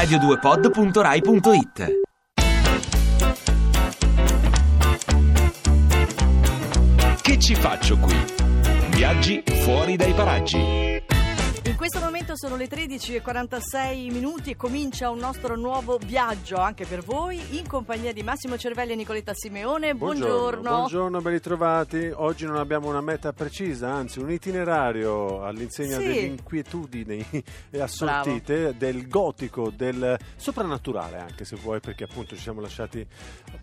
radio2pod.rai.it Che ci faccio qui? Viaggi fuori dai paraggi. In questo momento sono le 13.46 minuti e comincia un nostro nuovo viaggio anche per voi in compagnia di Massimo Cervelli e Nicoletta Simeone. Buongiorno. Buongiorno, ben ritrovati. Oggi non abbiamo una meta precisa, anzi un itinerario all'insegna Sì. delle inquietudini assortite, del gotico, del soprannaturale anche se vuoi, perché appunto ci siamo lasciati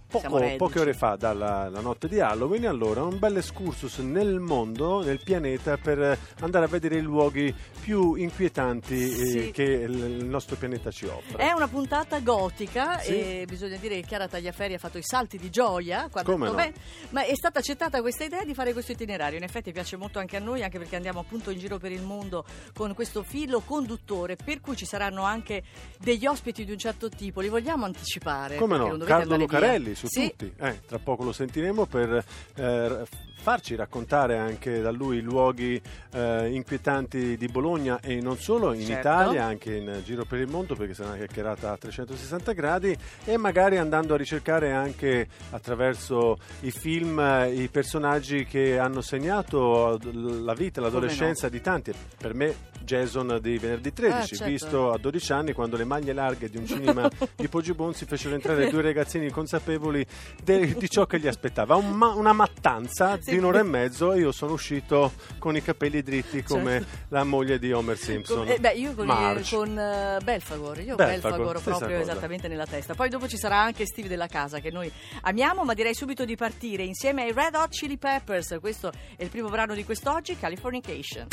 poco- Siamo poche ore fa dalla la notte di Halloween. Allora un bel excursus nel mondo, nel pianeta, per andare a vedere i luoghi più inquietanti eh, Sì. che il, nostro pianeta ci offre. È una puntata gotica Sì. e bisogna dire che Chiara Tagliaferri ha fatto i salti di gioia quando Come no? "Beh", ma è stata accettata questa idea di fare questo itinerario. In effetti piace molto anche a noi, anche perché andiamo appunto in giro per il mondo con questo filo conduttore, per cui ci saranno anche degli ospiti di un certo tipo. Li vogliamo anticipare? Come no, Carlo andare via. Lucarelli su Sì. tutti. Eh, tra poco lo sentiremo per eh, farci raccontare anche da lui luoghi eh, inquietanti di Bologna e non solo in Certo. Italia, anche in giro per il mondo perché sarà una chiacchierata a 360 gradi e magari andando a ricercare anche attraverso i film eh, i personaggi che hanno segnato la vita, l'adolescenza di tanti. Per me Jason di venerdì 13, Ah, certo. visto a 12 anni quando le maglie larghe di un cinema di Poggibonsi fecero entrare due ragazzini consapevoli de- di ciò che gli aspettava. Un ma- una mattanza Sì. di un'ora e mezzo io sono uscito con i capelli dritti come Certo. la moglie di Homer Simpson. Con- eh, beh, io con, Marge. con eh, Belfagor, io Belfagor, Belfagor proprio cosa. esattamente nella testa. Poi dopo ci sarà anche Steve della casa che noi amiamo, ma direi subito di partire insieme ai Red Hot Chili Peppers. Questo è il primo brano di quest'oggi, Californication.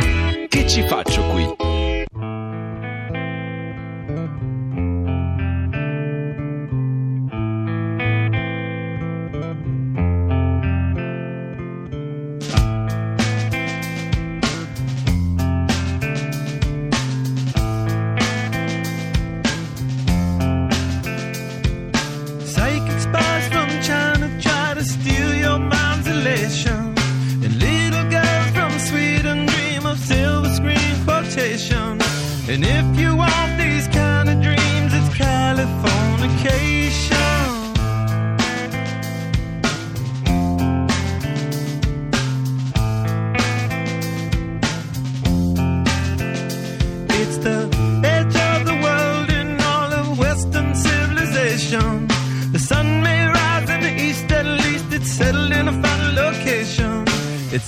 Che ci faccio qui? Steal your mind's elation. And little girls from Sweden dream of silver screen quotations. And if you want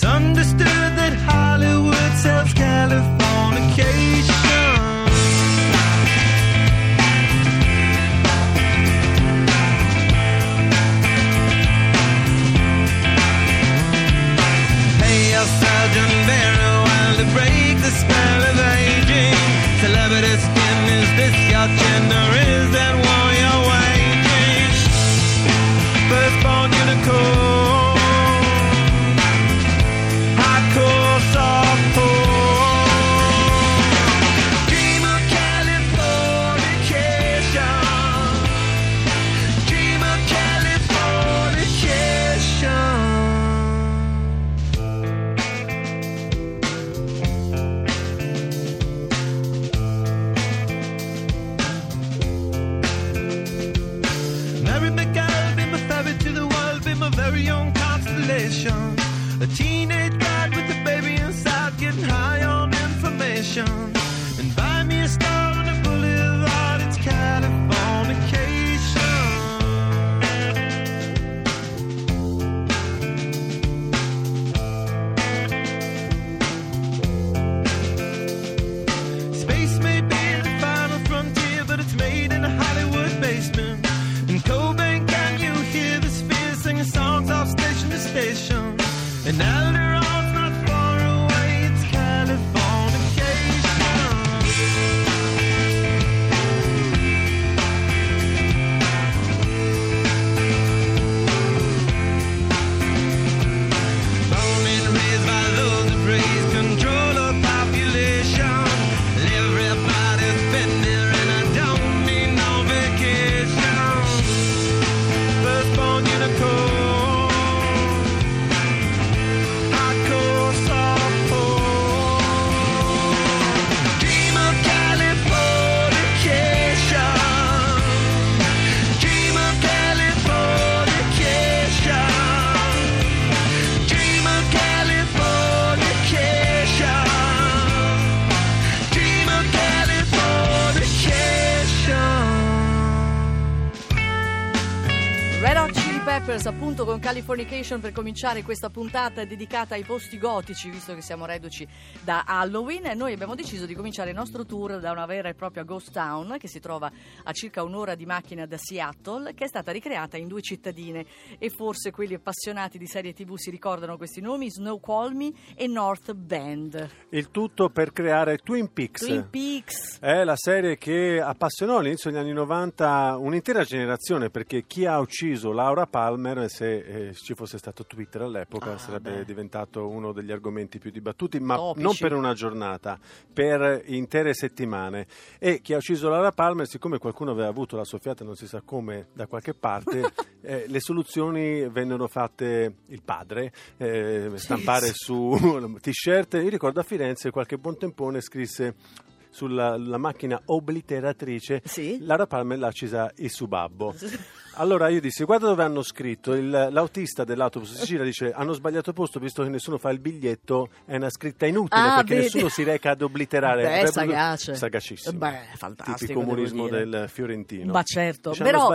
misunderstood a teen appunto con Californication per cominciare questa puntata dedicata ai posti gotici, visto che siamo reduci da Halloween. E noi abbiamo deciso di cominciare il nostro tour da una vera e propria ghost town che si trova a circa un'ora di macchina da Seattle, che è stata ricreata in due cittadine. E forse quelli appassionati di serie TV si ricordano questi nomi: Snoqualmie e North Bend. Il tutto per creare Twin Peaks. Twin Peaks. È la serie che appassionò all'inizio degli anni 90 un'intera generazione perché chi ha ucciso Laura Palmer, se eh, ci fosse stato Twitter all'epoca, Ah, sarebbe beh. diventato uno degli argomenti più dibattuti, ma Topici. non per una giornata, per intere settimane. E chi ha ucciso Laura Palmer, siccome qualcuno aveva avuto la soffiata, non si sa come, da qualche parte, eh, le soluzioni vennero fatte il padre, eh, stampare su t-shirt. Io ricordo a Firenze qualche buon tempone scrisse sulla la macchina obliteratrice Sì. Lara Palmer l'ha accisa il suo babbo. Allora io dissi, guarda dove hanno scritto, Il- l'autista dell'autobus Sicilia dice hanno sbagliato posto visto che nessuno fa il biglietto, è una scritta inutile Ah, perché vedi. nessuno si reca ad obliterare. Beh, Avrebbero- sagace. Sagacissimo. Beh, fantastico, Tipico comunismo del fiorentino. Ma certo, hanno però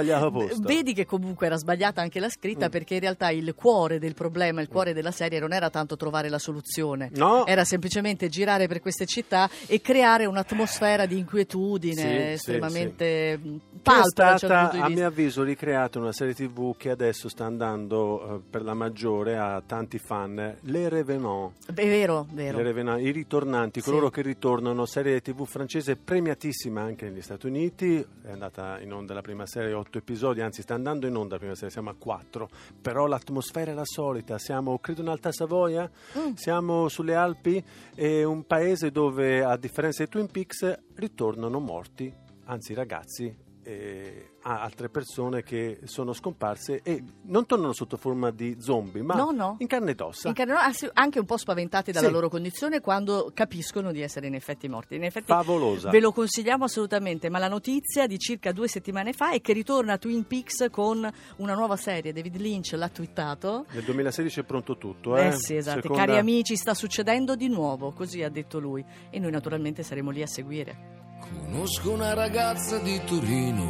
vedi che comunque era sbagliata anche la scritta Mm. perché in realtà il cuore del problema, il cuore della serie non era tanto trovare la soluzione, No. era semplicemente girare per queste città e creare un'atmosfera di inquietudine Sì, sì, estremamente mh, Che è palpa da un certo stata, di a mio avviso, ricreata una serie tv che adesso sta andando eh, per la maggiore a tanti fan, Le Revenants. È vero, vero. Le Revenant, I ritornanti, Sì. coloro che ritornano, serie tv francese premiatissima anche negli Stati Uniti, è andata in onda la prima serie, otto episodi, anzi sta andando in onda la prima serie, siamo a quattro, però l'atmosfera è la solita, siamo credo in Alta Savoia, Mm. siamo sulle Alpi, è un paese dove a differenza di Twin Peaks ritornano morti, anzi ragazzi. E a altre persone che sono scomparse e non tornano sotto forma di zombie, ma No, no. in carne ed ossa. In carne- anche un po' spaventati dalla Sì. loro condizione quando capiscono di essere in effetti morti. In effetti Favolosa. ve lo consigliamo assolutamente, ma la notizia di circa due settimane fa è che ritorna Twin Peaks con una nuova serie. David Lynch l'ha twittato. Nel 2016 è pronto tutto, eh? Eh sì, esatto. Seconda- Cari amici, sta succedendo di nuovo, così ha detto lui. E noi naturalmente saremo lì a seguire. Conosco una ragazza di Torino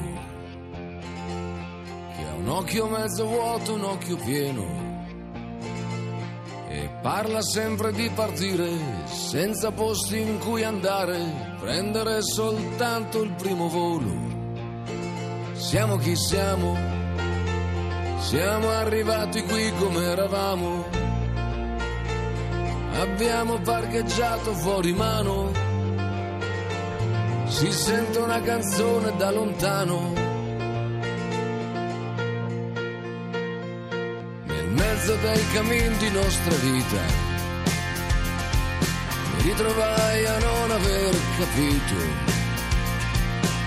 che ha un occhio mezzo vuoto, un occhio pieno e parla sempre di partire senza posti in cui andare, prendere soltanto il primo volo. Siamo chi siamo, siamo arrivati qui come eravamo, abbiamo parcheggiato fuori mano. Si sente una canzone da lontano. Nel mezzo dei cammin di nostra vita. Mi ritrovai a non aver capito.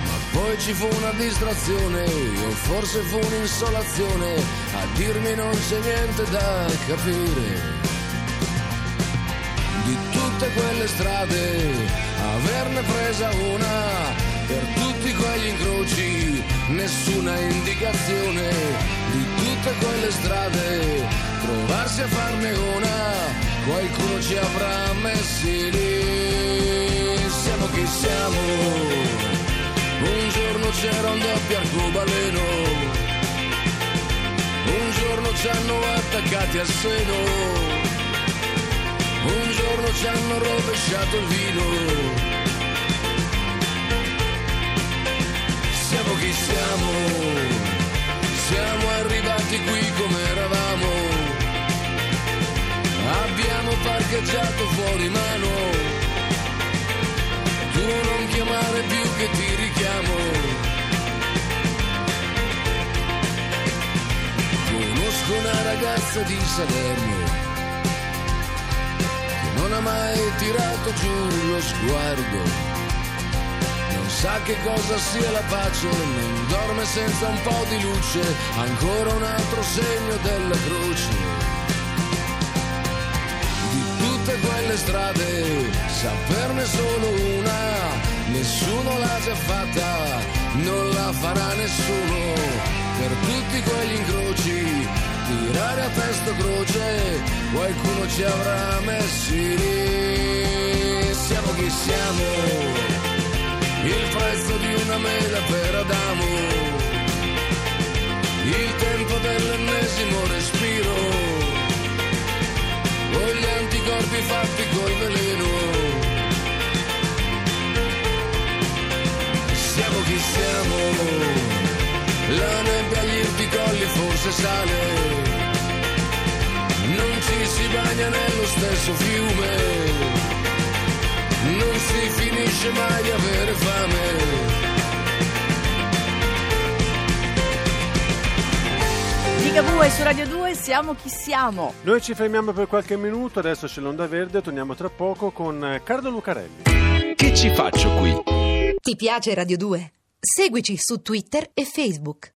Ma poi ci fu una distrazione, o forse fu un'insolazione, a dirmi non c'è niente da capire di tutte quelle strade, averne presa una per tutti quegli incroci, nessuna indicazione di tutte quelle strade, provarsi a farne una, qualcuno ci avrà messi lì, siamo chi siamo, un giorno c'era un doppio arcobaleno, un giorno ci hanno attaccati al seno. Un giorno ci hanno rovesciato il vino. Siamo chi siamo, siamo arrivati qui come eravamo. Abbiamo parcheggiato fuori mano. Tu non chiamare più che ti richiamo. Conosco una ragazza di Salerno non ha mai tirato giù lo sguardo. Non sa che cosa sia la pace, non dorme senza un po' di luce, ancora un altro segno della croce. Di tutte quelle strade, saperne solo una, nessuno l'ha già fatta, non la farà nessuno. Per tutti quegli incroci, a testo croce qualcuno ci avrà messi lì. Siamo chi siamo, il prezzo di una mela per Adamo, il tempo dell'ennesimo respiro, con gli anticorpi fatti col veleno. Siamo chi siamo, la nebbia agli colli forse sale bagna nello stesso fiume, non si finisce mai di avere fame. Ligabue su Radio 2, siamo chi siamo. Noi ci fermiamo per qualche minuto, adesso c'è l'onda verde, torniamo tra poco con eh, Carlo Lucarelli. Che ci faccio qui? Ti piace Radio 2? Seguici su Twitter e Facebook.